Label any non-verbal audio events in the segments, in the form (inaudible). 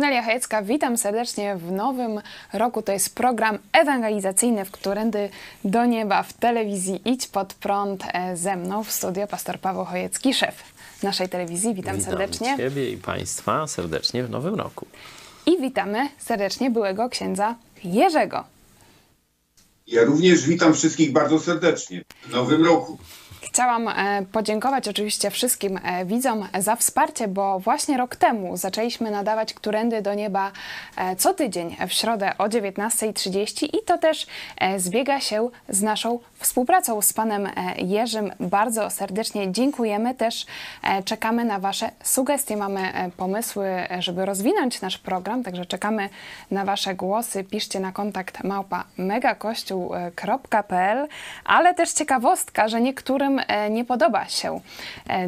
Kornelia Chojecka, witam serdecznie w nowym roku. To jest program ewangelizacyjny w Którędy do Nieba w telewizji Idź Pod Prąd e, ze mną w studio pastor Paweł Chojecki, szef naszej telewizji. Witam, Witam serdecznie. Ciebie i Państwa serdecznie w nowym roku. I witamy serdecznie byłego księdza Jerzego. Ja również witam wszystkich bardzo serdecznie w nowym roku. Chciałam e, podziękować oczywiście wszystkim e, widzom za wsparcie, bo właśnie rok temu zaczęliśmy nadawać Którędy do Nieba e, co tydzień w środę o 19.30 i to też zbiega się z naszą współpracą z panem e, Jerzym. Bardzo serdecznie dziękujemy. Też e, czekamy na Wasze sugestie. Mamy e, pomysły, żeby rozwinąć nasz program, także czekamy na Wasze głosy. Piszcie na kontakt małpa megakościół.pl, ale też ciekawostka, że niektórym nie podoba się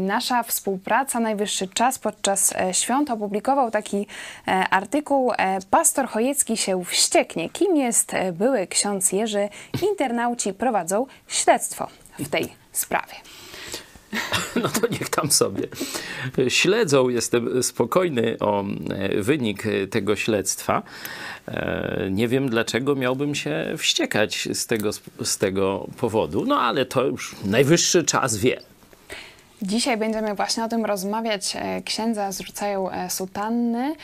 nasza współpraca. Najwyższy czas podczas świąt opublikował taki artykuł Pastor Chojecki się wścieknie. Kim jest były ksiądz Jerzy? Internauci prowadzą śledztwo w tej sprawie. No to niech tam sobie śledzą. Jestem spokojny o e, wynik tego śledztwa. E, Nie wiem, dlaczego miałbym się wściekać z tego, z tego powodu, no ale to już najwyższy czas wie. Dzisiaj będziemy właśnie o tym rozmawiać. E, Księdza zrzucają sutanny,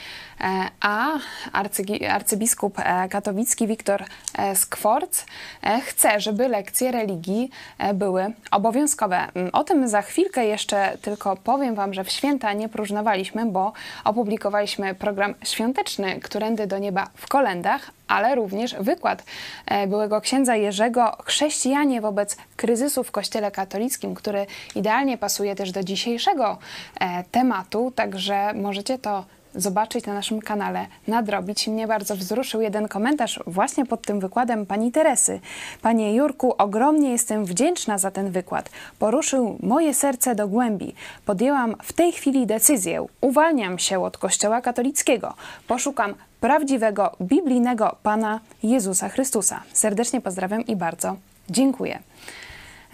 a arcygi- arcybiskup e, katowicki Wiktor e, Skworc e, chce, żeby lekcje religii e, były obowiązkowe. Mm, O tym za chwilkę jeszcze tylko powiem Wam, że w święta nie próżnowaliśmy, bo opublikowaliśmy program świąteczny Którędy do Nieba w kolendach, ale również wykład e, byłego księdza Jerzego Chrześcijanie wobec kryzysu w Kościele katolickim, który idealnie pasuje też do dzisiejszego e, tematu, także możecie to zobaczyć na naszym kanale, nadrobić. Mnie bardzo wzruszył jeden komentarz właśnie pod tym wykładem pani Teresy. Panie Jurku, ogromnie jestem wdzięczna za ten wykład. Poruszył moje serce do głębi. Podjęłam w tej chwili decyzję. Uwalniam się od Kościoła katolickiego. Poszukam prawdziwego, biblijnego Pana Jezusa Chrystusa. Serdecznie pozdrawiam i bardzo dziękuję.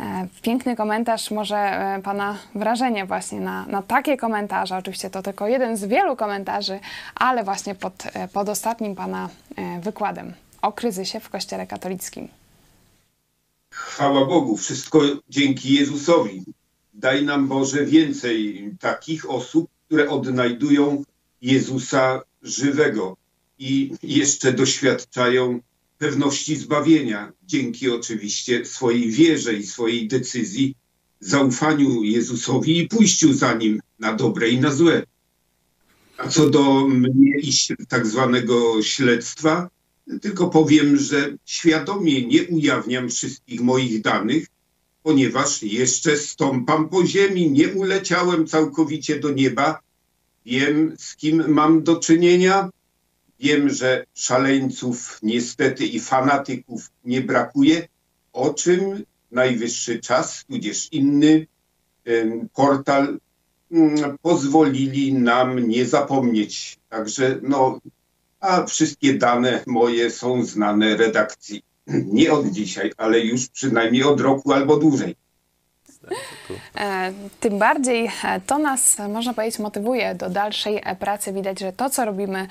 E, Piękny komentarz, może e, Pana wrażenie właśnie na, na takie komentarze. Oczywiście to tylko jeden z wielu komentarzy, ale właśnie pod, e, pod ostatnim Pana wykładem o kryzysie w Kościele katolickim. Chwała Bogu, wszystko dzięki Jezusowi. Daj nam Boże więcej takich osób, które odnajdują Jezusa żywego i jeszcze doświadczają pewności zbawienia, dzięki oczywiście swojej wierze i swojej decyzji, zaufaniu Jezusowi i pójściu za Nim na dobre i na złe. A co do mnie i tak zwanego śledztwa, tylko powiem, że świadomie nie ujawniam wszystkich moich danych, ponieważ jeszcze stąpam po ziemi, nie uleciałem całkowicie do nieba. Wiem, z kim mam do czynienia. Wiem, że szaleńców niestety i fanatyków nie brakuje, o czym najwyższy czas, tudzież inny portal mm, pozwolili nam nie zapomnieć. Także no, a wszystkie dane moje są znane redakcji. (clears throat) Nie od dzisiaj, ale już przynajmniej od roku albo dłużej. E, Tym bardziej e, to nas, e, można powiedzieć, motywuje do dalszej pracy. Widać, że to, co robimy,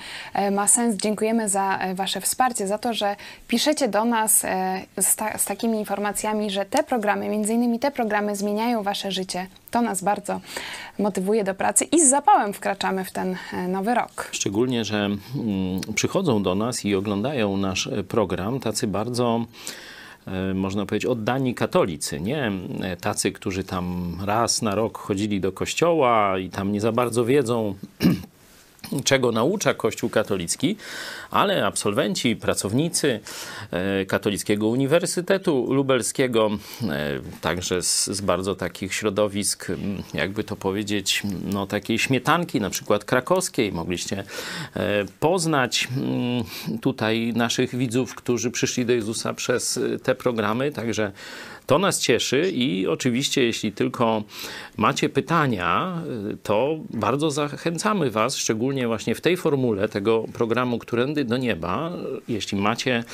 ma sens. Dziękujemy za Wasze wsparcie, za to, że piszecie do nas z, ta, z takimi informacjami, że te programy, między innymi te programy, zmieniają Wasze życie. To nas bardzo motywuje do pracy i z zapałem wkraczamy w ten nowy rok. Szczególnie, że mm, przychodzą do nas i oglądają nasz program tacy bardzo, można powiedzieć, oddani katolicy, nie? E, tacy, którzy tam raz na rok chodzili do kościoła i tam nie za bardzo wiedzą, (clears throat) czego naucza Kościół katolicki, ale absolwenci, pracownicy e, Katolickiego Uniwersytetu Lubelskiego, e, także z, z, bardzo takich środowisk, jakby to powiedzieć, no takiej śmietanki, na przykład krakowskiej, mogliście e, poznać tutaj naszych widzów, którzy przyszli do Jezusa przez te programy, także to nas cieszy i oczywiście, jeśli tylko macie pytania, to bardzo zachęcamy Was, szczególnie właśnie w tej formule tego programu Którędy do Nieba. Jeśli macie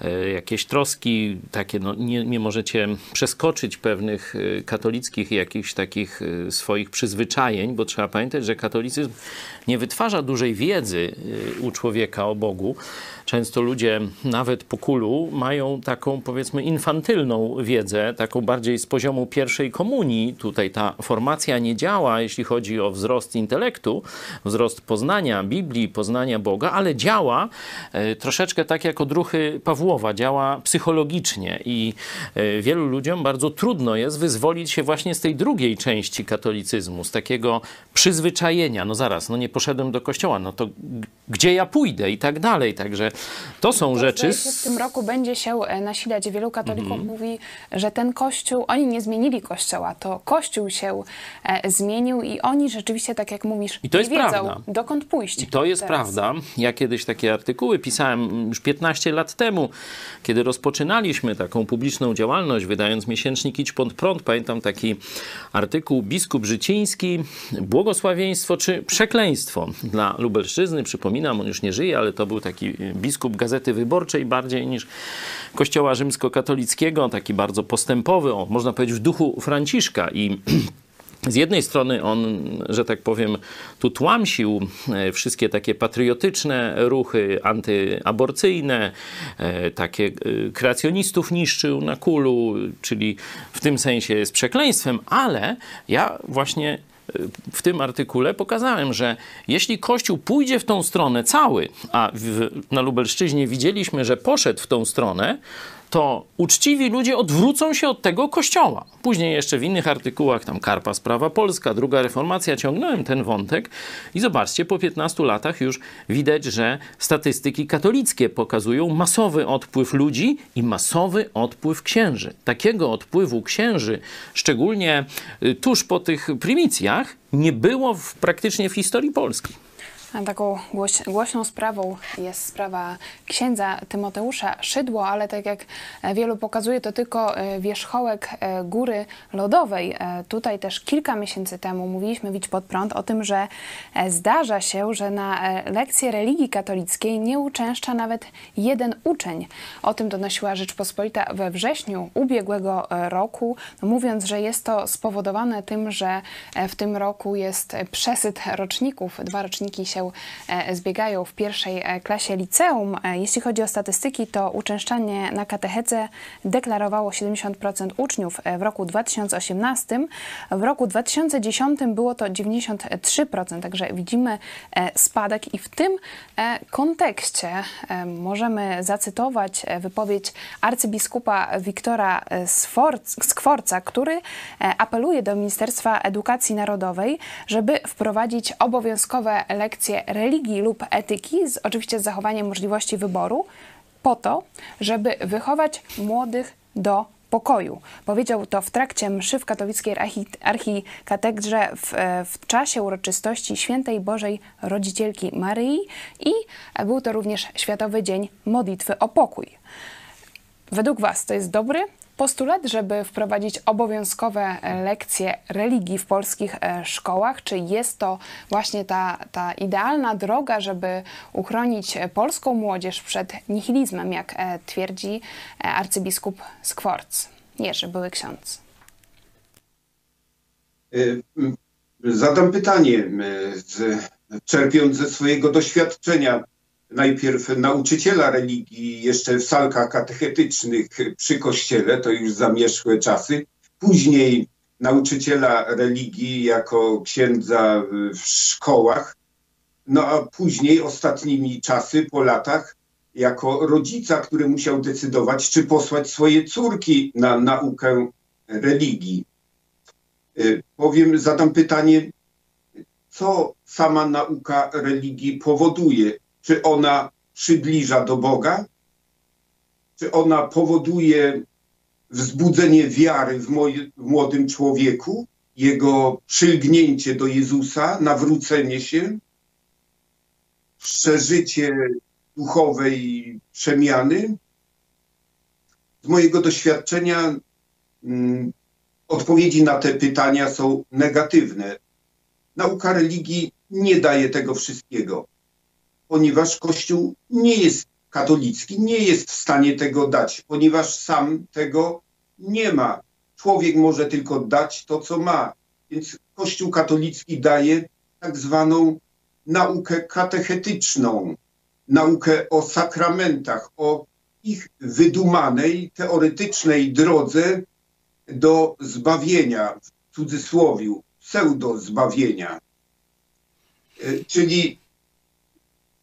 e, jakieś troski, takie no, nie, nie możecie przeskoczyć pewnych e, katolickich jakichś takich e, swoich przyzwyczajeń, bo trzeba pamiętać, że katolicyzm nie wytwarza dużej wiedzy u człowieka o Bogu. Często ludzie, nawet po kulu, mają taką powiedzmy infantylną wiedzę, taką bardziej z poziomu pierwszej komunii. Tutaj ta formacja nie działa, jeśli chodzi o wzrost intelektu, wzrost poznania Biblii, poznania Boga, ale działa e, troszeczkę tak jak odruchy Pawłowa, działa psychologicznie i e, wielu ludziom bardzo trudno jest wyzwolić się właśnie z tej drugiej części katolicyzmu, z takiego przyzwyczajenia. No zaraz, no nie poszedłem do kościoła, no to gdzie ja pójdę i tak dalej. Także to są to rzeczy. W tym roku będzie się e, nasilać. Wielu katolików mhm. mówi, że ten kościół, oni nie zmienili kościoła, to kościół się e, zmienił i oni rzeczywiście, tak jak mówisz, I to jest wiedzą, prawda. dokąd pójść. I to jest teraz. prawda. Ja kiedyś takie artykuły pisałem już 15 lat temu, kiedy rozpoczynaliśmy taką publiczną działalność, wydając miesięcznik Idź Pod Prąd. Pamiętam taki artykuł Biskup Życiński, błogosławieństwo czy przekleństwo dla Lubelszczyzny. Przypominam, on już nie żyje, ale to był taki biskup Gazety Wyborczej bardziej niż Kościoła Rzymskokatolickiego, taki bardzo postępowy, o, można powiedzieć w duchu Franciszka. I (clears throat) z jednej strony on, że tak powiem, tu tłamsił e, wszystkie takie patriotyczne ruchy antyaborcyjne, e, takie e, kreacjonistów niszczył na kulu, czyli w tym sensie jest przekleństwem, ale ja właśnie w tym artykule pokazałem, że jeśli Kościół pójdzie w tą stronę cały, a w, na Lubelszczyźnie widzieliśmy, że poszedł w tą stronę, to uczciwi ludzie odwrócą się od tego kościoła. Później jeszcze w innych artykułach, tam Karpa Sprawa Polska, druga reformacja, ciągnąłem ten wątek i zobaczcie, po 15 latach już widać, że statystyki katolickie pokazują masowy odpływ ludzi i masowy odpływ księży. Takiego odpływu księży, szczególnie y, tuż po tych primicjach, nie było w, praktycznie w historii Polski. Taką głoś, głośną sprawą jest sprawa księdza Tymoteusza Szydło, ale tak jak wielu pokazuje, to tylko e, wierzchołek e, góry lodowej. E, tutaj też kilka miesięcy temu mówiliśmy Widź pod prąd o tym, że zdarza się, że na lekcje religii katolickiej nie uczęszcza nawet jeden uczeń. O tym donosiła Rzeczpospolita we wrześniu ubiegłego roku, mówiąc, że jest to spowodowane tym, że w tym roku jest przesyt roczników. Dwa roczniki się się e, zbiegają w pierwszej e, klasie liceum. E, jeśli chodzi o statystyki, to uczęszczanie na katechezę deklarowało 70% uczniów w roku 2018. W roku 2010 było to 93%, także widzimy spadek i w tym kontekście możemy zacytować wypowiedź arcybiskupa Wiktora Skworca, który apeluje do Ministerstwa Edukacji Narodowej, żeby wprowadzić obowiązkowe lekcje religii lub etyki, z, oczywiście z zachowaniem możliwości wyboru, po to, żeby wychować młodych do pokoju. Powiedział to w trakcie mszy w katowickiej archikatedrze w, w czasie uroczystości Świętej Bożej Rodzicielki Maryi i był to również Światowy Dzień Modlitwy o Pokój. Według Was to jest dobry postulat, żeby wprowadzić obowiązkowe lekcje religii w polskich e, szkołach? Czy jest to właśnie ta, ta idealna droga, żeby uchronić polską młodzież przed nihilizmem, jak e, twierdzi e, arcybiskup Skworc? Jerzy, były ksiądz. Zadam pytanie, czerpiąc ze swojego doświadczenia najpierw nauczyciela religii jeszcze w salkach katechetycznych przy kościele, to już zamierzchłe czasy, później nauczyciela religii jako księdza w szkołach, no a później ostatnimi czasy, po latach, jako rodzica, który musiał decydować, czy posłać swoje córki na naukę religii. Y, powiem, zadam pytanie, co sama nauka religii powoduje. Czy ona przybliża do Boga? Czy ona powoduje wzbudzenie wiary w, w młodym człowieku, jego przylgnięcie do Jezusa, nawrócenie się, przeżycie duchowej przemiany? Z mojego doświadczenia mm, odpowiedzi na te pytania są negatywne. Nauka religii nie daje tego wszystkiego, ponieważ Kościół nie jest katolicki, nie jest w stanie tego dać, ponieważ sam tego nie ma. Człowiek może tylko dać to, co ma. Więc Kościół katolicki daje tak zwaną naukę katechetyczną, naukę o sakramentach, o ich wydumanej, teoretycznej drodze do zbawienia, w cudzysłowiu, pseudo-zbawienia. E, czyli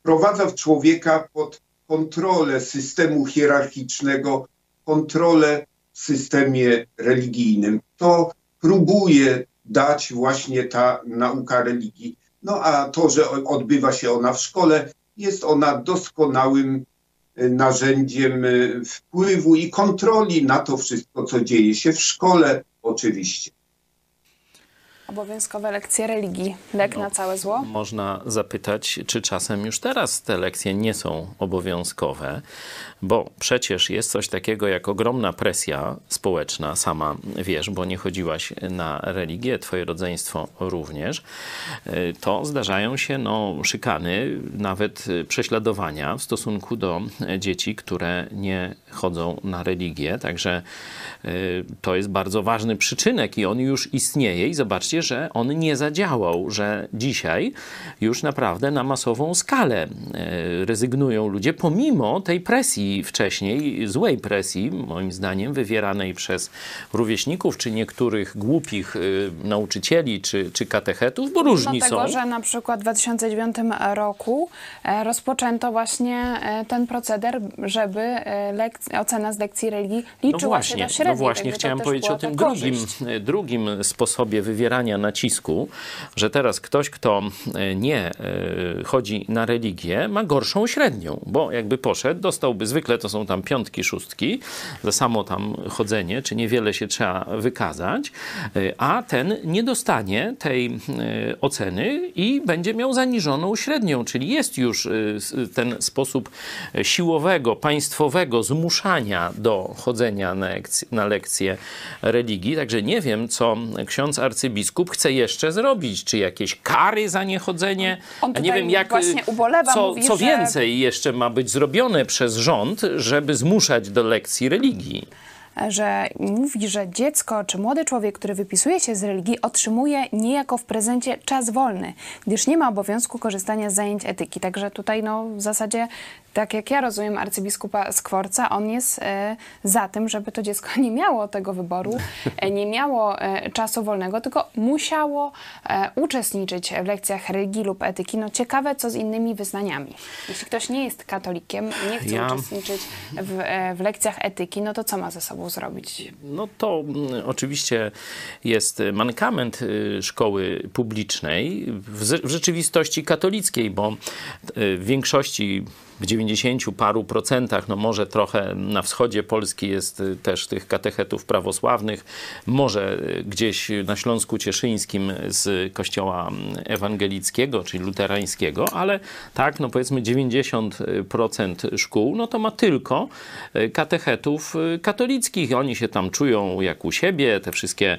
prowadza w człowieka pod kontrolę systemu hierarchicznego, kontrolę w systemie religijnym. To próbuje dać właśnie ta nauka religii. No a to, że odbywa się ona w szkole, jest ona doskonałym e, narzędziem e, wpływu i kontroli na to wszystko, co dzieje się w szkole, oczywiście. Obowiązkowe lekcje religii, lek no, na całe zło? Można zapytać, czy czasem już teraz te lekcje nie są obowiązkowe, bo przecież jest coś takiego jak ogromna presja społeczna, sama wiesz, bo nie chodziłaś na religię, twoje rodzeństwo również. To zdarzają się no, szykany, nawet prześladowania w stosunku do dzieci, które nie chodzą na religię. Także y, to jest bardzo ważny przyczynek i on już istnieje i zobaczcie, że on nie zadziałał, że dzisiaj już naprawdę na masową skalę y, rezygnują ludzie, pomimo tej presji wcześniej, złej presji, moim zdaniem, wywieranej przez rówieśników, czy niektórych głupich y, nauczycieli, czy, czy katechetów, bo różni Dlatego, są. że na przykład w 2009 roku e, rozpoczęto właśnie e, ten proceder, żeby e, ocena z lekcji religii liczyła no właśnie, się do średniej. No właśnie, chciałem powiedzieć o tym drugim, drugim sposobie wywierania nacisku, że teraz ktoś, kto e, nie e, chodzi na religię, ma gorszą średnią, bo jakby poszedł, dostałby, zwykle to są tam piątki, szóstki, za samo tam chodzenie, czy niewiele się trzeba wykazać, e, a ten nie dostanie tej oceny i będzie miał zaniżoną średnią, czyli jest już ten sposób siłowego, państwowego zmuszania do chodzenia na, lekcje, na lekcje religii. Także nie wiem, co ksiądz arcybiskup chce jeszcze zrobić. Czy jakieś kary za niechodzenie? On nie wiem, jak, właśnie ubolewa, co, mówi, co że... więcej jeszcze ma być zrobione przez rząd, żeby zmuszać do lekcji religii że mówi, że dziecko czy młody człowiek, który wypisuje się z religii, otrzymuje niejako w prezencie czas wolny, gdyż nie ma obowiązku korzystania z zajęć etyki. Także tutaj no, w zasadzie tak jak ja rozumiem arcybiskupa Skworca, on jest e, za tym, żeby to dziecko (laughs) nie miało tego wyboru, e, nie miało e, czasu wolnego, tylko musiało uczestniczyć w lekcjach religii lub etyki. No ciekawe, co z innymi wyznaniami. Jeśli ktoś nie jest katolikiem, nie chce ja... uczestniczyć w, w lekcjach etyki, no to co ma ze sobą zrobić? No to mm, oczywiście jest mankament y, szkoły publicznej w, rzeczywistości katolickiej, bo y, w większości w 90 paru procentach, no może trochę na wschodzie Polski jest y, też tych katechetów prawosławnych, może y, gdzieś na Śląsku Cieszyńskim z kościoła mm, ewangelickiego, czyli luterańskiego, ale tak, no powiedzmy 90% szkół, no to ma tylko y, katechetów katolickich. Oni się tam czują jak u siebie, te wszystkie,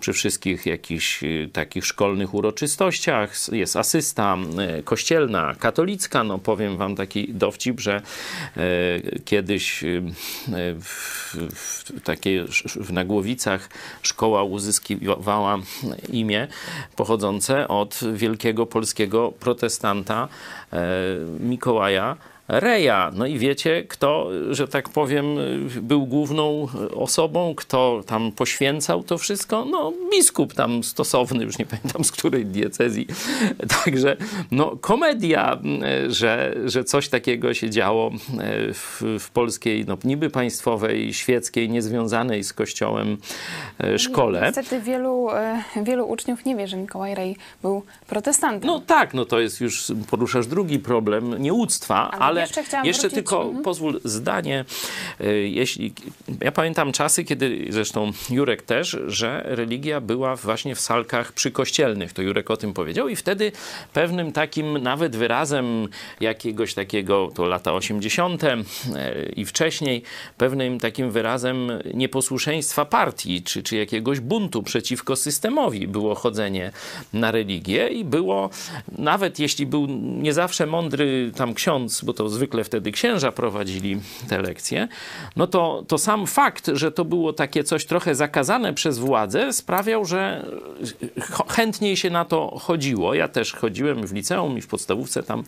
przy wszystkich jakichś takich szkolnych uroczystościach jest asysta kościelna, katolicka, no powiem wam taki dowcip, że e, kiedyś e, w, w, takie, w Nagłowicach szkoła uzyskiwała imię pochodzące od wielkiego polskiego protestanta e, Mikołaja Reja. No i wiecie, kto, że tak powiem, był główną osobą, kto tam poświęcał to wszystko? No, biskup tam stosowny, już nie pamiętam z której diecezji. (laughs) Także, no, komedia, że, że coś takiego się działo w, w polskiej, no, niby państwowej, świeckiej, niezwiązanej z kościołem e, szkole. Niestety wielu, e, wielu uczniów nie wie, że Mikołaj Rej był protestantem. No tak, no to jest już, poruszasz drugi problem nieuctwa, ale, ale jeszcze, jeszcze wrócić... tylko mhm. pozwól zdanie, e, jeśli, ja pamiętam czasy, kiedy, zresztą Jurek też, że religia była właśnie w salkach przykościelnych, to Jurek o tym powiedział i wtedy pewnym takim nawet wyrazem jakiegoś takiego, to lata 80. i wcześniej, pewnym takim wyrazem nieposłuszeństwa partii, czy, czy jakiegoś buntu przeciwko systemowi było chodzenie na religię i było, nawet jeśli był nie zawsze mądry tam ksiądz, bo to zwykle wtedy księża prowadzili te lekcje, no to, to sam fakt, że to było takie coś trochę zakazane przez władzę, sprawiał, że chętniej się na to chodziło. Ja też chodziłem w liceum i w podstawówce tam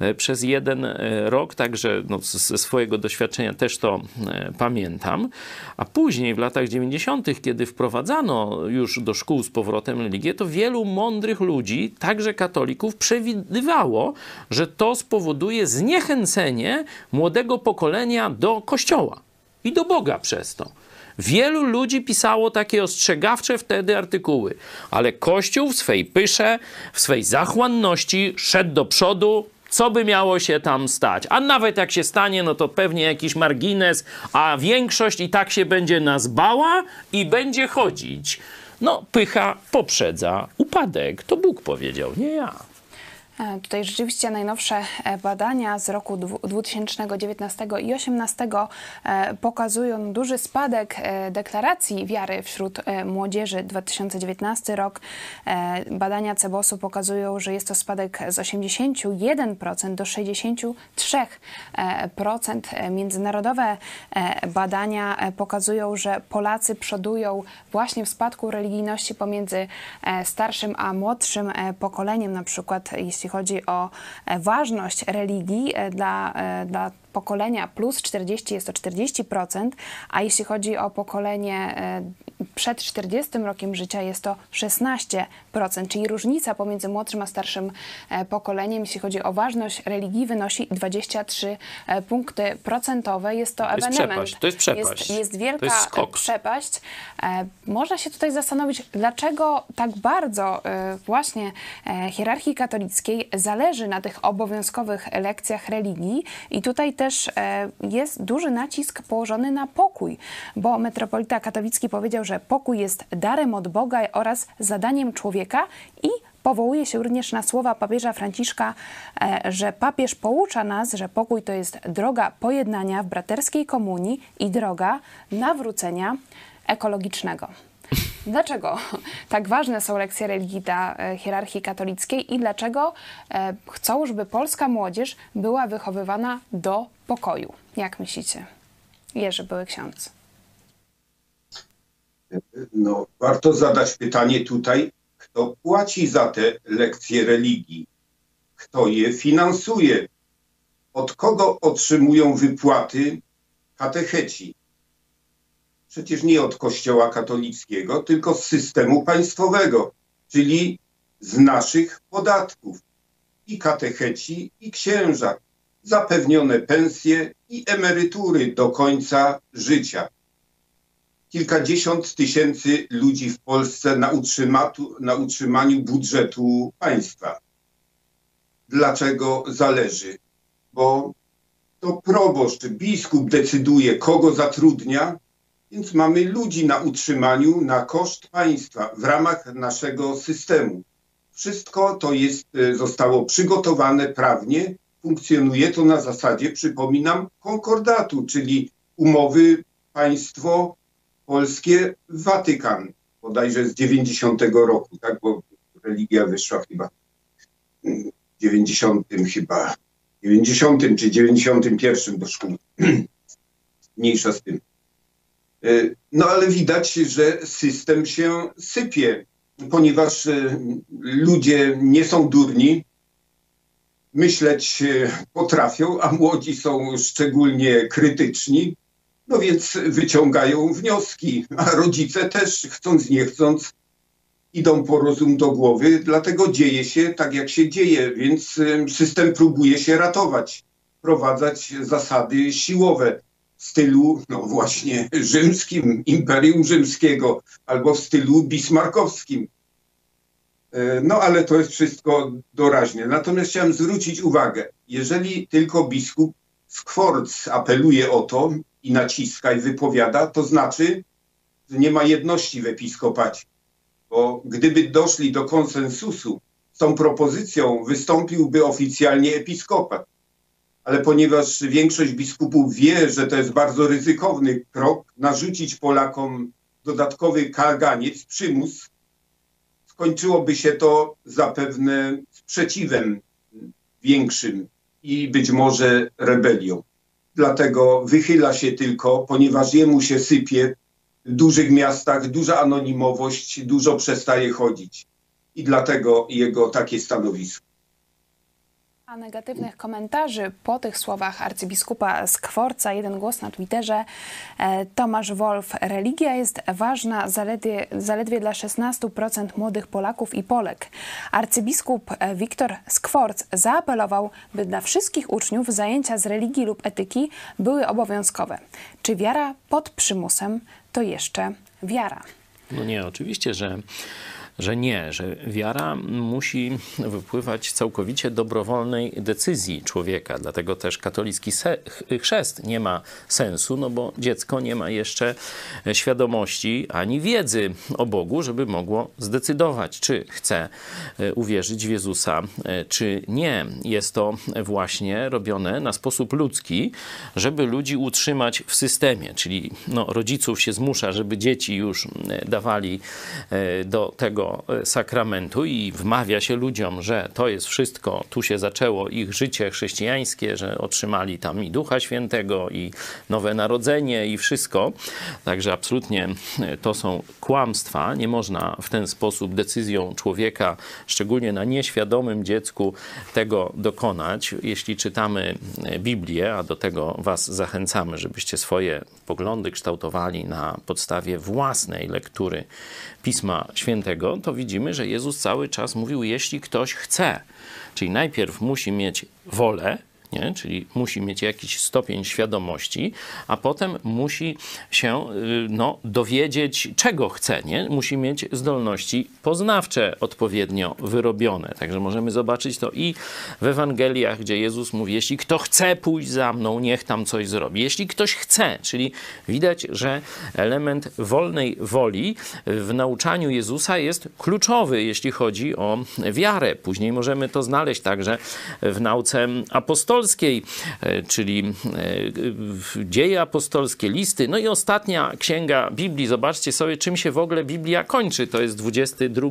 e, przez jeden e, rok, także no, ze swojego doświadczenia też to e, pamiętam. A później w latach 90., kiedy wprowadzano już do szkół z powrotem religię, to wielu mądrych ludzi, także katolików, przewidywało, że to spowoduje zniechęcenie młodego pokolenia do kościoła i do Boga przez to. Wielu ludzi pisało takie ostrzegawcze wtedy artykuły, ale Kościół w swej pysze, w swej zachłanności szedł do przodu, co by miało się tam stać? A nawet jak się stanie, no to pewnie jakiś margines, a większość i tak się będzie nas bała i będzie chodzić. No, pycha poprzedza upadek. To Bóg powiedział, nie ja. E, tutaj rzeczywiście najnowsze e, badania z roku 2019 i 2018 e, pokazują duży spadek deklaracji wiary wśród młodzieży. 2019 rok badania Cebosu pokazują, że jest to spadek z 81% do 63%. Międzynarodowe badania pokazują, że Polacy przodują właśnie w spadku religijności pomiędzy starszym a młodszym pokoleniem, na przykład jeśli jeśli chodzi o e, ważność religii e, dla, e, dla pokolenia plus 40 jest to 40%, a jeśli chodzi o pokolenie przed 40 rokiem życia jest to 16%, czyli różnica pomiędzy młodszym a starszym pokoleniem, jeśli chodzi o ważność religii, wynosi 23 punkty procentowe. Jest to, to ewenement. Jest to jest przepaść. Jest, jest wielka jest przepaść. Można się tutaj zastanowić, dlaczego tak bardzo właśnie hierarchii katolickiej zależy na tych obowiązkowych lekcjach religii i tutaj też e, jest duży nacisk położony na pokój, bo metropolita katowicki powiedział, że pokój jest darem od Boga oraz zadaniem człowieka i powołuje się również na słowa papieża Franciszka, e, że papież poucza nas, że pokój to jest droga pojednania w braterskiej komunii i droga nawrócenia ekologicznego. Dlaczego tak ważne są lekcje religii dla e, hierarchii katolickiej i dlaczego e, chcą, żeby polska młodzież była wychowywana do pokoju? Jak myślicie? Jerzy, były ksiądz. No, warto zadać pytanie tutaj, kto płaci za te lekcje religii? Kto je finansuje? Od kogo otrzymują wypłaty katecheci? przecież nie od Kościoła katolickiego, tylko z systemu państwowego, czyli z naszych podatków. I katecheci, i księża. Zapewnione pensje i emerytury do końca życia. Kilkadziesiąt tysięcy ludzi w Polsce na, na utrzymaniu budżetu państwa. Dlaczego zależy? Bo to proboszcz, biskup decyduje, kogo zatrudnia, więc mamy ludzi na utrzymaniu na koszt państwa w ramach naszego systemu. Wszystko to jest, e, zostało przygotowane prawnie, funkcjonuje to na zasadzie, przypominam, konkordatu, czyli umowy państwo polskie Watykan, bodajże z 90 roku, tak, bo religia wyszła chyba w 90 chyba, 90 czy 91 do szkół. (clears throat) Mniejsza z tym. E, no ale widać, że system się sypie, ponieważ e, ludzie nie są durni, myśleć potrafią, a młodzi są szczególnie krytyczni, no więc wyciągają wnioski, a rodzice też chcąc nie chcąc idą po rozum do głowy, dlatego dzieje się tak, jak się dzieje, więc system próbuje się ratować, wprowadzać zasady siłowe w stylu, no właśnie, rzymskim, Imperium Rzymskiego, albo w stylu bismarkowskim. E, no ale to jest wszystko doraźne. Natomiast chciałem zwrócić uwagę, jeżeli tylko biskup Skworc apeluje o to i naciska i wypowiada, to znaczy, że nie ma jedności w episkopacie. Bo gdyby doszli do konsensusu z tą propozycją, wystąpiłby oficjalnie episkopat. Ale ponieważ większość biskupów wie, że to jest bardzo ryzykowny krok, narzucić Polakom dodatkowy kaganiec, przymus, skończyłoby się to zapewne sprzeciwem większym i być może rebelią. Dlatego wychyla się tylko, ponieważ jemu się sypie w dużych miastach duża anonimowość, dużo przestaje chodzić. I dlatego jego takie stanowisko. A negatywnych komentarzy po tych słowach arcybiskupa Skworca, jeden głos na Twitterze, e, Tomasz Wolf. Religia jest ważna zaledwie, zaledwie dla 16% młodych Polaków i Polek. Arcybiskup e, Wiktor Skworc zaapelował, by dla wszystkich uczniów zajęcia z religii lub etyki były obowiązkowe. Czy wiara pod przymusem to jeszcze wiara? No nie, oczywiście, że że nie, że wiara musi wypływać całkowicie dobrowolnej decyzji człowieka. Dlatego też katolicki chrzest nie ma sensu, no bo dziecko nie ma jeszcze świadomości ani wiedzy o Bogu, żeby mogło zdecydować, czy chce e, uwierzyć w Jezusa, e, czy nie. Jest to właśnie robione na sposób ludzki, żeby ludzi utrzymać w systemie, czyli no, rodziców się zmusza, żeby dzieci już e, dawali do tego E, sakramentu i wmawia się ludziom, że to jest wszystko, tu się zaczęło ich życie chrześcijańskie, że otrzymali tam i Ducha Świętego, i Nowe Narodzenie, i wszystko. Także absolutnie e, to są kłamstwa. Nie można w ten sposób decyzją człowieka, szczególnie na nieświadomym dziecku, tego dokonać. Jeśli czytamy e, Biblię, a do tego Was zachęcamy, żebyście swoje poglądy kształtowali na podstawie własnej lektury Pisma Świętego, to widzimy, że Jezus cały czas mówił, jeśli ktoś chce. Czyli najpierw musi mieć wolę, nie? czyli musi mieć jakiś stopień świadomości, a potem musi się y, no, dowiedzieć, czego chce. Nie? Musi mieć zdolności poznawcze odpowiednio wyrobione. Także możemy zobaczyć to i w Ewangeliach, gdzie Jezus mówi, jeśli kto chce pójść za mną, niech tam coś zrobi. Jeśli ktoś chce, czyli widać, że element wolnej woli w nauczaniu Jezusa jest kluczowy, jeśli chodzi o wiarę. Później możemy to znaleźć także w nauce apostolskiej, apostolskiej, e, czyli e, dzieje apostolskie, listy. No i ostatnia księga Biblii. Zobaczcie sobie, czym się w ogóle Biblia kończy. To jest 22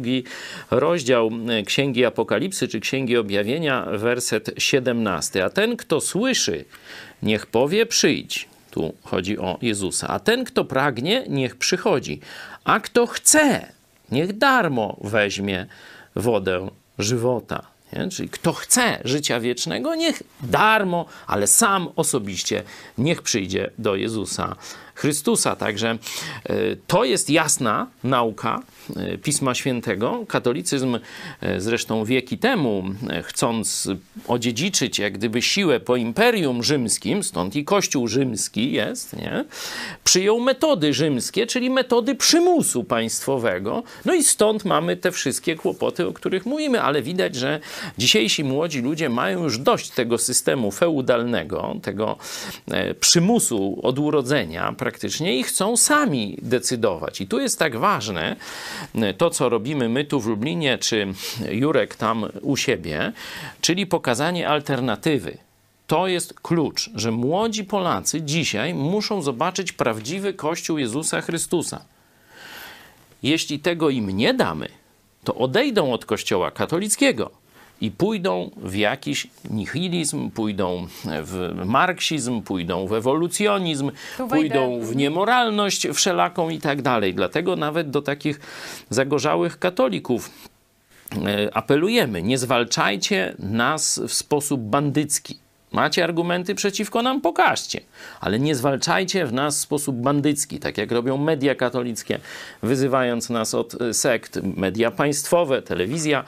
rozdział e, Księgi Apokalipsy, czy Księgi Objawienia, werset 17. A ten, kto słyszy, niech powie przyjdź. Tu chodzi o Jezusa. A ten, kto pragnie, niech przychodzi. A kto chce, niech darmo weźmie wodę żywota. Nie? Czyli kto chce życia wiecznego, niech darmo, ale sam osobiście niech przyjdzie do Jezusa Chrystusa. Także e, to jest jasna nauka e, Pisma Świętego. Katolicyzm e, zresztą wieki temu, chcąc odziedziczyć jak gdyby siłę po Imperium Rzymskim, stąd i Kościół Rzymski jest, nie? przyjął metody rzymskie, czyli metody przymusu państwowego. No i stąd mamy te wszystkie kłopoty, o których mówimy, ale widać, że dzisiejsi młodzi ludzie mają już dość tego systemu feudalnego, tego przymusu od urodzenia, praktycznie i chcą sami decydować. I tu jest tak ważne to, co robimy my tu w Lublinie, czy Jurek tam u siebie, czyli pokazanie alternatywy. To jest klucz, że młodzi Polacy dzisiaj muszą zobaczyć prawdziwy Kościół Jezusa Chrystusa. Jeśli tego im nie damy, to odejdą od Kościoła katolickiego i pójdą w jakiś nihilizm, pójdą w marksizm, pójdą w ewolucjonizm, pójdą w niemoralność wszelaką i tak dalej. Dlatego nawet do takich zagorzałych katolików apelujemy, nie zwalczajcie nas w sposób bandycki. Macie argumenty przeciwko nam? Pokażcie. Ale nie zwalczajcie w nas w sposób bandycki, tak jak robią media katolickie, wyzywając nas od e, sekt. Media państwowe, telewizja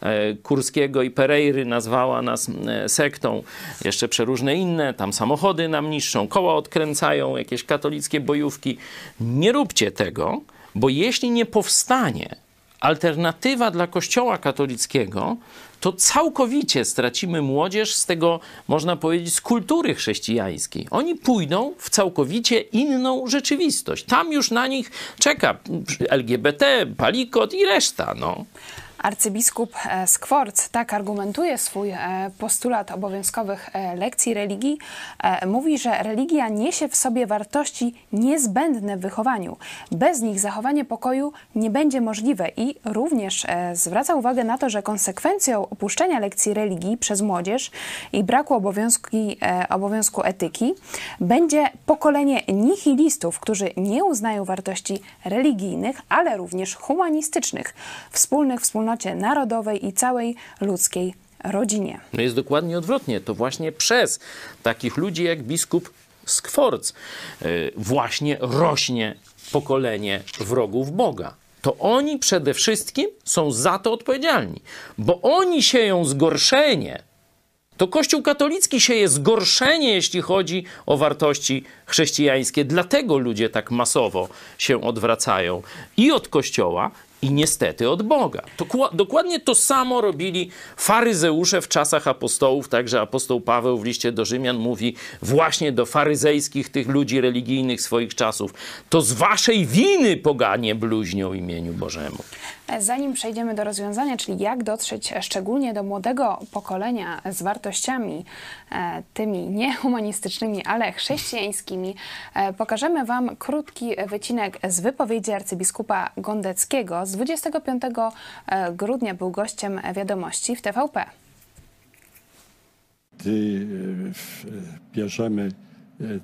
e, Kurskiego i Pereiry nazwała nas e, sektą. Jeszcze przeróżne inne, tam samochody nam niszczą, koła odkręcają, jakieś katolickie bojówki. Nie róbcie tego, bo jeśli nie powstanie alternatywa dla Kościoła katolickiego, to całkowicie stracimy młodzież z tego, można powiedzieć, z kultury chrześcijańskiej. Oni pójdą w całkowicie inną rzeczywistość. Tam już na nich czeka LGBT, palikot i reszta. No. Arcybiskup e, Skworc tak argumentuje swój e, postulat obowiązkowych e, lekcji religii. Mówi, że religia niesie w sobie wartości niezbędne w wychowaniu. Bez nich zachowanie pokoju nie będzie możliwe i również zwraca uwagę na to, że konsekwencją opuszczenia lekcji religii przez młodzież i braku obowiązki, obowiązku etyki będzie pokolenie nihilistów, którzy nie uznają wartości religijnych, ale również humanistycznych, wspólnych wspólnotowych wspólnocie narodowej i całej ludzkiej rodzinie. No jest dokładnie odwrotnie. To właśnie przez takich ludzi jak biskup Skworc y, właśnie rośnie pokolenie wrogów Boga. To oni przede wszystkim są za to odpowiedzialni, bo oni sieją zgorszenie. To Kościół katolicki sieje zgorszenie, jeśli chodzi o wartości chrześcijańskie. Dlatego ludzie tak masowo się odwracają i od Kościoła, i niestety od Boga. Dokładnie to samo robili faryzeusze w czasach apostołów, także apostoł Paweł w liście do Rzymian mówi właśnie do faryzejskich tych ludzi religijnych swoich czasów. To z waszej winy poganie bluźnią imieniu Bożemu. Zanim przejdziemy do rozwiązania, czyli jak dotrzeć szczególnie do młodego pokolenia z wartościami e, tymi nie humanistycznymi, ale chrześcijańskimi, e, pokażemy Wam krótki wycinek z wypowiedzi arcybiskupa Gondeckiego z 25 e, grudnia był gościem wiadomości w TVP. Gdy bierzemy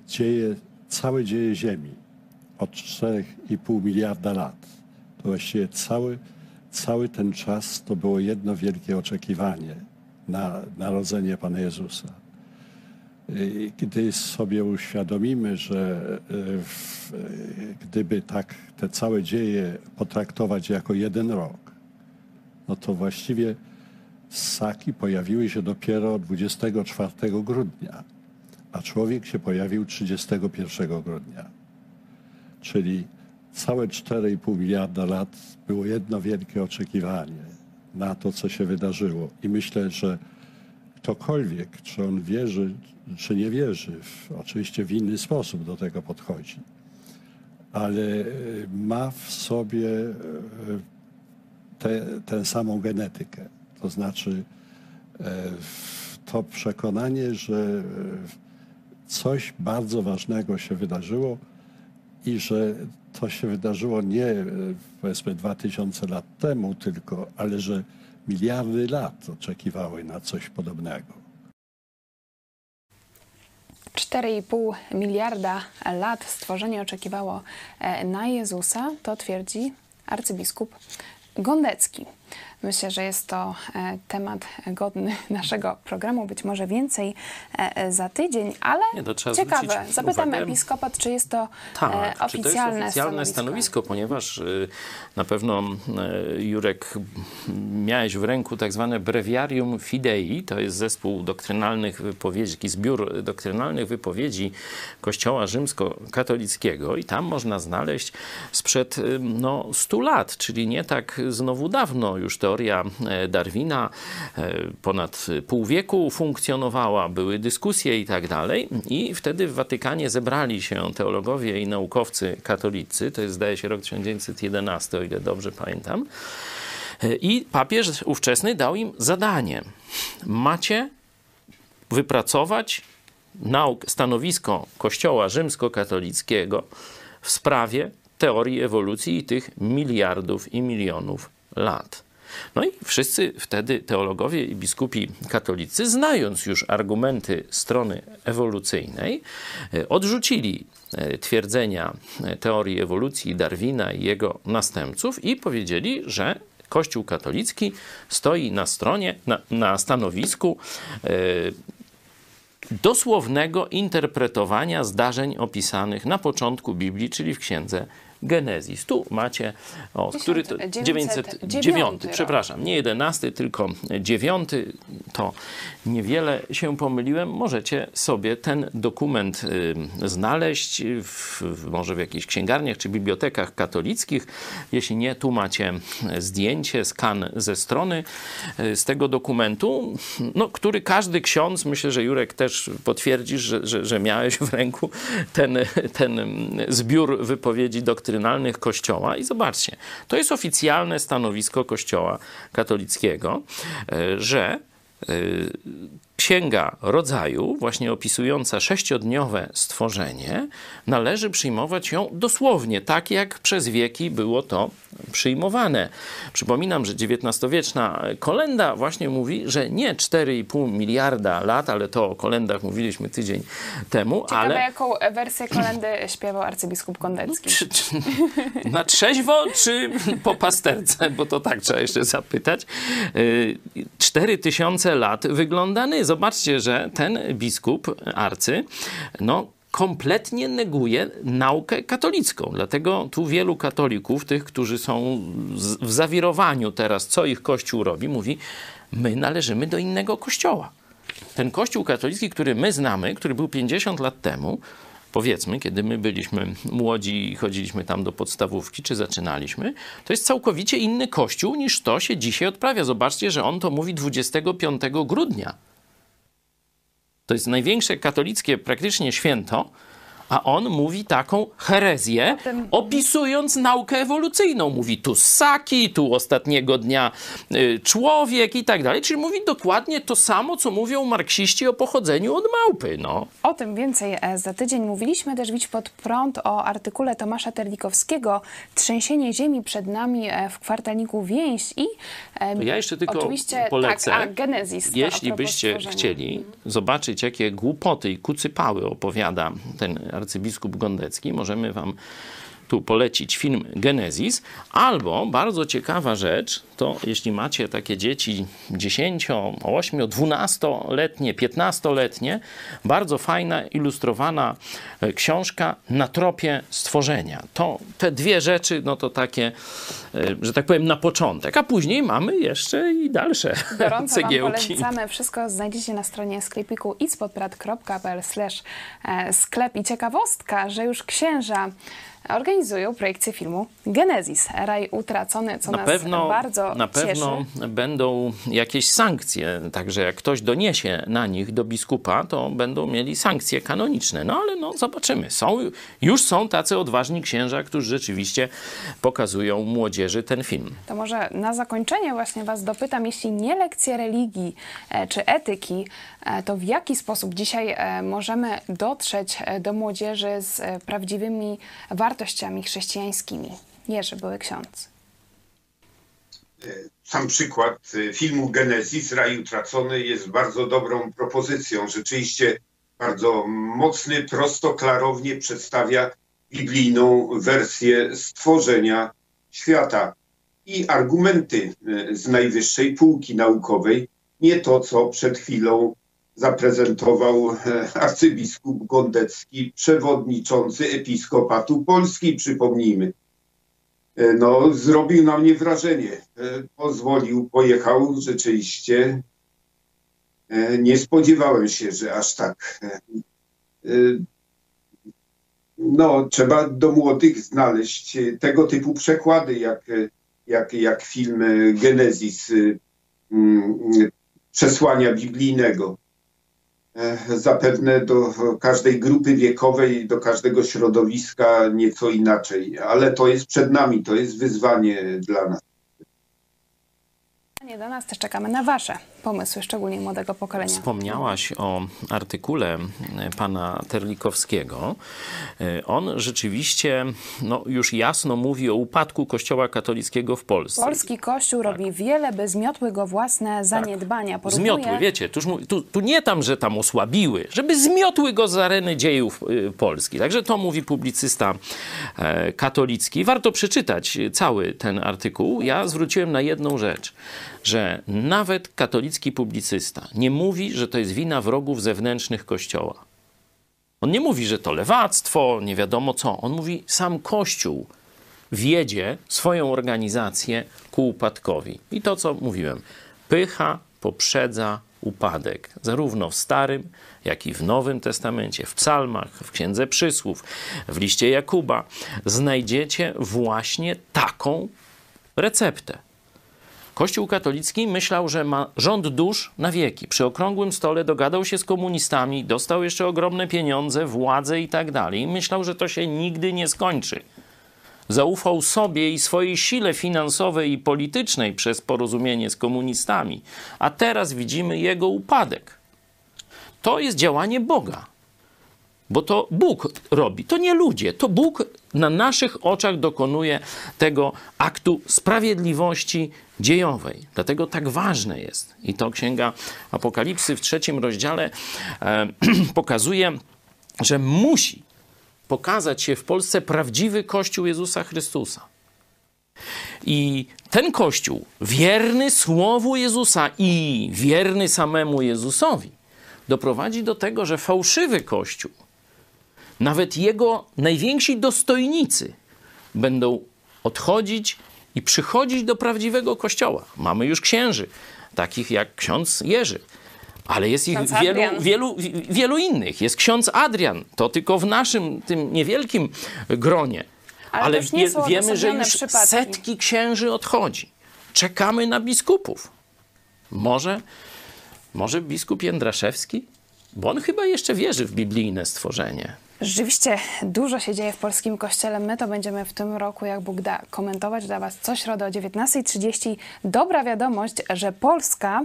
dzieje, całe dzieje Ziemi od 4,5 miliarda lat, to właściwie cały, cały ten czas to było jedno wielkie oczekiwanie na narodzenie Pana Jezusa. Gdy sobie uświadomimy, że e, gdyby tak te całe dzieje potraktować jako jeden rok, no to właściwie ssaki pojawiły się dopiero 24 grudnia, a człowiek się pojawił 31 grudnia. Czyli całe 4,5 miliarda lat było jedno wielkie oczekiwanie na to, co się wydarzyło. I myślę, że ktokolwiek, czy on wierzy, czy nie wierzy, w, oczywiście w inny sposób do tego podchodzi, ale e, ma w sobie e, tę samą genetykę. To znaczy e, to przekonanie, że coś bardzo ważnego się wydarzyło i że to się wydarzyło nie powiedzmy 2000 lat temu tylko, ale że miliardy lat oczekiwały na coś podobnego. 4,5 miliarda lat stworzenie oczekiwało e, na Jezusa, to twierdzi arcybiskup Gondecki. Myślę, że jest to e, temat godny (laughs) naszego programu, być może więcej e, za tydzień, ale Nie, ciekawe. Zapytam uwagę. episkopat, czy jest to tak, oficjalne, czy to jest oficjalne stanowisko? stanowisko, ponieważ na pewno Jurek miałeś w ręku tak zwane breviarium fidei, to jest zespół doktrynalnych wypowiedzi, zbiór doktrynalnych wypowiedzi Kościoła rzymskokatolickiego i tam można znaleźć sprzed no, 100 lat, czyli nie tak znowu dawno już teoria e, Darwina e, ponad pół wieku funkcjonowała, były dyskusje i tak dalej. I wtedy w Watykanie zebrali się teologowie i naukowcy katolicy, to jest zdaje się rok 1911, o ile dobrze pamiętam. E, I papież ówczesny dał im zadanie. Macie wypracować nauk, stanowisko Kościoła rzymskokatolickiego w sprawie teorii ewolucji i tych miliardów i milionów lat. No i wszyscy wtedy teologowie i biskupi katolicy, znając już argumenty strony ewolucyjnej, e, odrzucili e, twierdzenia e, teorii ewolucji Darwina i jego następców i powiedzieli, że Kościół katolicki stoi na stronie, na, na stanowisku yy, dosłownego interpretowania zdarzeń opisanych na początku Biblii, czyli w księdze Genezis. Tu macie, o, który to 909, rok. przepraszam, nie 11, tylko 9. To niewiele się pomyliłem. Możecie sobie ten dokument y, znaleźć, w, może w jakichś księgarniach czy bibliotekach katolickich. Jeśli nie, tu macie zdjęcie, skan ze strony y, z tego dokumentu, no, który każdy ksiądz, myślę, że Jurek też potwierdzisz, że, że, że miałeś w ręku ten, ten zbiór wypowiedzi doktrynalnych doktrynalnych Kościoła i zobaczcie, to jest oficjalne stanowisko Kościoła katolickiego, e, że e, Księga Rodzaju, właśnie opisująca sześciodniowe stworzenie, należy przyjmować ją dosłownie, tak jak przez wieki było to przyjmowane. Przypominam, że XIX-wieczna kolenda właśnie mówi, że nie 4,5 miliarda lat, ale to o kolendach mówiliśmy tydzień temu, Ciekawe, ale... jaką wersję kolendy (clears throat) śpiewał arcybiskup Kondecki. Czy, czy, na trzeźwo, czy po pasterce? Bo to tak trzeba jeszcze zapytać. 4000 lat wyglądany zobaczcie, że ten biskup arcy, no kompletnie neguje naukę katolicką. Dlatego tu wielu katolików, tych, którzy są w zawirowaniu teraz, co ich kościół robi, mówi, my należymy do innego kościoła. Ten kościół katolicki, który my znamy, który był 50 lat temu, powiedzmy, kiedy my byliśmy młodzi i chodziliśmy tam do podstawówki, czy zaczynaliśmy, to jest całkowicie inny kościół niż to się dzisiaj odprawia. Zobaczcie, że on to mówi 25 grudnia. To jest największe katolickie praktycznie święto, a on mówi taką herezję, opisując naukę ewolucyjną. Mówi tu ssaki, tu ostatniego dnia y, człowiek i tak dalej. Czyli mówi dokładnie to samo, co mówią marksiści o pochodzeniu od małpy. No. O tym więcej e, za tydzień mówiliśmy też Bić pod prąd o artykule Tomasza Terlikowskiego Trzęsienie ziemi przed nami e, w kwartalniku Więź i e, to ja jeszcze tylko oczywiście, polecę, tak, a Genezis, jeśli byście chcieli zobaczyć, jakie głupoty i kucypały opowiada ten arcybiskup Gondecki. Możemy wam tu polecić film Genezis, albo bardzo ciekawa rzecz, to jeśli macie takie dzieci 10, 8, 12-letnie, 15-letnie, bardzo fajna, ilustrowana e, książka na tropie stworzenia. To te dwie rzeczy, no to takie, e, że tak powiem, na początek, a później mamy jeszcze i dalsze (laughs) Gorąco cegiełki. Wam polecamy. Wszystko znajdziecie na stronie sklepiku itspodprat.pl e, sklep i ciekawostka, że już księża organizują projekcję filmu Genezis, Raj Utracony, co na nas pewno, bardzo Na pewno cieszy. będą jakieś sankcje, także jak ktoś doniesie na nich do biskupa, to będą mieli sankcje kanoniczne. No ale no zobaczymy. Są, już są tacy odważni księża, którzy rzeczywiście pokazują młodzieży ten film. To może na zakończenie właśnie was dopytam, jeśli nie lekcje religii e, czy etyki, e, to w jaki sposób dzisiaj e, możemy dotrzeć do młodzieży z prawdziwymi wartościami wartościami chrześcijańskimi. Jerzy, były ksiądz. Sam przykład filmu Genezis, Raj Utracony, jest bardzo dobrą propozycją. Rzeczywiście bardzo mocny, prosto, klarownie przedstawia biblijną wersję stworzenia świata i argumenty z najwyższej półki naukowej, nie to, co przed chwilą zaprezentował e, arcybiskup Gondecki, przewodniczący Episkopatu Polski, przypomnijmy. E, no, zrobił na mnie wrażenie. E, pozwolił, pojechał rzeczywiście. Nie spodziewałem się, że aż tak. No, trzeba do młodych znaleźć tego typu przekłady, jak, jak, jak film Genezis przesłania biblijnego. E, zapewne do każdej grupy wiekowej, do każdego środowiska nieco inaczej, ale to jest przed nami, to jest wyzwanie dla nas. Nie do nas też czekamy na Wasze pomysły, szczególnie młodego pokolenia. Wspomniałaś o artykule e, pana Terlikowskiego. E, On rzeczywiście no, już jasno mówi o upadku Kościoła katolickiego w Polsce. Polski Kościół robi wiele, by zmiotły go własne zaniedbania. Porównuje- Zmiotły, wiecie, tuż, tu, tu nie tam, że tam osłabiły, żeby zmiotły go z areny dziejów y, Polski. Także to mówi publicysta e, katolicki. Warto przeczytać cały ten artykuł. Ja zwróciłem na jedną rzecz, że nawet katolicki publicysta nie mówi, że to jest wina wrogów zewnętrznych Kościoła. On nie mówi, że to lewactwo, nie wiadomo co. On mówi, sam Kościół wiedzie swoją organizację ku upadkowi. I to, co mówiłem, pycha poprzedza upadek, zarówno w Starym, jak i w Nowym Testamencie, w psalmach, w Księdze Przysłów, w liście Jakuba. Znajdziecie właśnie taką receptę. Kościół katolicki myślał, że ma rząd dusz na wieki. Przy okrągłym stole dogadał się z komunistami, dostał jeszcze ogromne pieniądze, władzę i tak dalej. Myślał, że to się nigdy nie skończy. Zaufał sobie i swojej sile finansowej i politycznej przez porozumienie z komunistami, a teraz widzimy jego upadek. To jest działanie Boga. Bo to Bóg robi, to nie ludzie, to Bóg na naszych oczach dokonuje tego aktu sprawiedliwości dziejowej. Dlatego tak ważne jest. I to Księga Apokalipsy w trzecim rozdziale e, (clears throat) pokazuje, że musi pokazać się w Polsce prawdziwy Kościół Jezusa Chrystusa. I ten Kościół, wierny Słowu Jezusa i wierny samemu Jezusowi, doprowadzi do tego, że fałszywy Kościół, nawet jego najwięksi dostojnicy będą odchodzić i przychodzić do prawdziwego Kościoła. Mamy już księży, takich jak ksiądz Jerzy. Ale jest ich wielu, wielu, wi- wielu innych. Jest ksiądz Adrian, to tylko w naszym, tym niewielkim gronie. Ale Ale, wie, wiemy, że już przypadki. setki księży odchodzi. Czekamy na biskupów. Może, może biskup Jędraszewski? Bo on chyba jeszcze wierzy w biblijne stworzenie. Rzeczywiście dużo się dzieje w polskim kościele. My to będziemy w tym roku, jak Bóg da, komentować dla Was co środę o 19.30. Dobra wiadomość, że Polska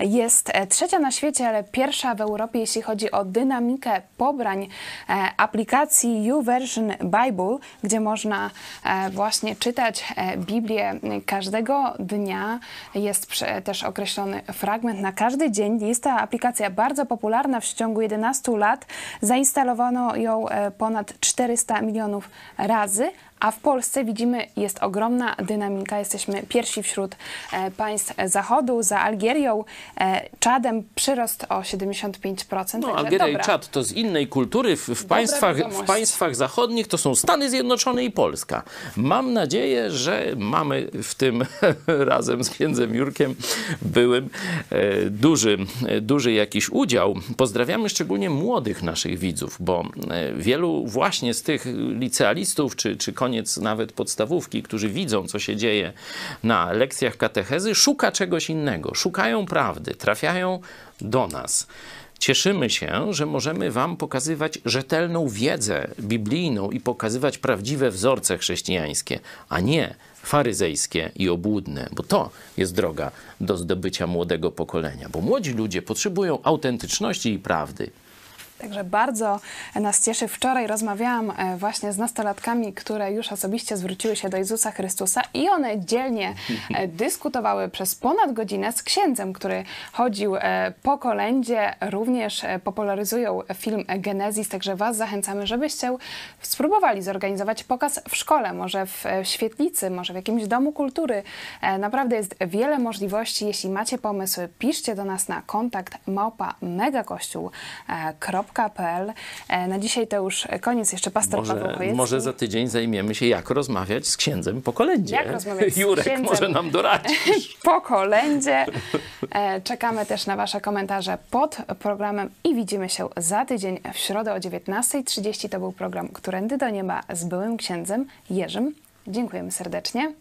jest e, trzecia na świecie, ale pierwsza w Europie, jeśli chodzi o dynamikę pobrań e, aplikacji YouVersion Bible, gdzie można e, właśnie czytać Biblię każdego dnia. Jest też określony fragment na każdy dzień. Jest ta aplikacja bardzo popularna. W ciągu 11 lat zainstalowano ją ponad 400 milionów razy. A w Polsce widzimy, jest ogromna dynamika. Jesteśmy pierwsi wśród e, państw Zachodu, za Algierią, e, Czadem przyrost o 75%. No, Algieria i dobra. Czad to z innej kultury. W, w, państwach, w państwach zachodnich to są Stany Zjednoczone i Polska. Mam nadzieję, że mamy w tym (laughs) razem z księdzem Jurkiem byłym e, duży, duży jakiś udział. Pozdrawiamy szczególnie młodych naszych widzów, bo wielu właśnie z tych licealistów, czy, czy koniec nawet podstawówki, którzy widzą, co się dzieje na lekcjach katechezy, szuka czegoś innego. Szukają prawdy, trafiają do nas. Cieszymy się, że możemy Wam pokazywać rzetelną wiedzę biblijną i pokazywać prawdziwe wzorce chrześcijańskie, a nie faryzejskie i obłudne, bo to jest droga do zdobycia młodego pokolenia. Bo młodzi ludzie potrzebują autentyczności i prawdy. Także bardzo nas cieszy. Wczoraj rozmawiałam e, właśnie z nastolatkami, które już osobiście zwróciły się do Jezusa Chrystusa i one dzielnie e, (laughs) dyskutowały przez ponad godzinę z księdzem, który chodził e, po kolędzie. Również popularyzują film Genezis, także Was zachęcamy, żebyście spróbowali zorganizować pokaz w szkole, może w świetlicy, może w jakimś domu kultury. Naprawdę jest wiele możliwości. Jeśli macie pomysły, piszcie do nas na kontakt małpa megakościół.pl. E, Na dzisiaj to już koniec. Jeszcze pastor Paweł Może, Chojecki. może za tydzień zajmiemy się, jak rozmawiać z księdzem po kolędzie. Jak rozmawiać z Jurek księdzem? może nam doradzisz. (laughs) po kolędzie. E, Czekamy też na Wasze komentarze pod programem i widzimy się za tydzień w środę o 19.30. To był program Którędy do Nieba z byłym księdzem Jerzym. Dziękujemy serdecznie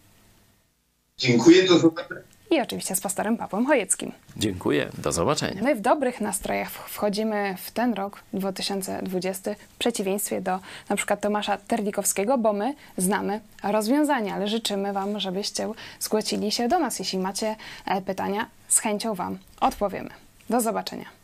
Dziękuję, do zobaczenia. I oczywiście z pastorem Pawłem Chojeckim. Dziękuję, do zobaczenia. My w dobrych nastrojach wchodzimy w ten rok 2020 w przeciwieństwie do na przykład Tomasza Terlikowskiego, bo my znamy rozwiązania, ale życzymy Wam, żebyście zgłosili się do nas. Jeśli macie e, pytania, z chęcią Wam odpowiemy. Do zobaczenia.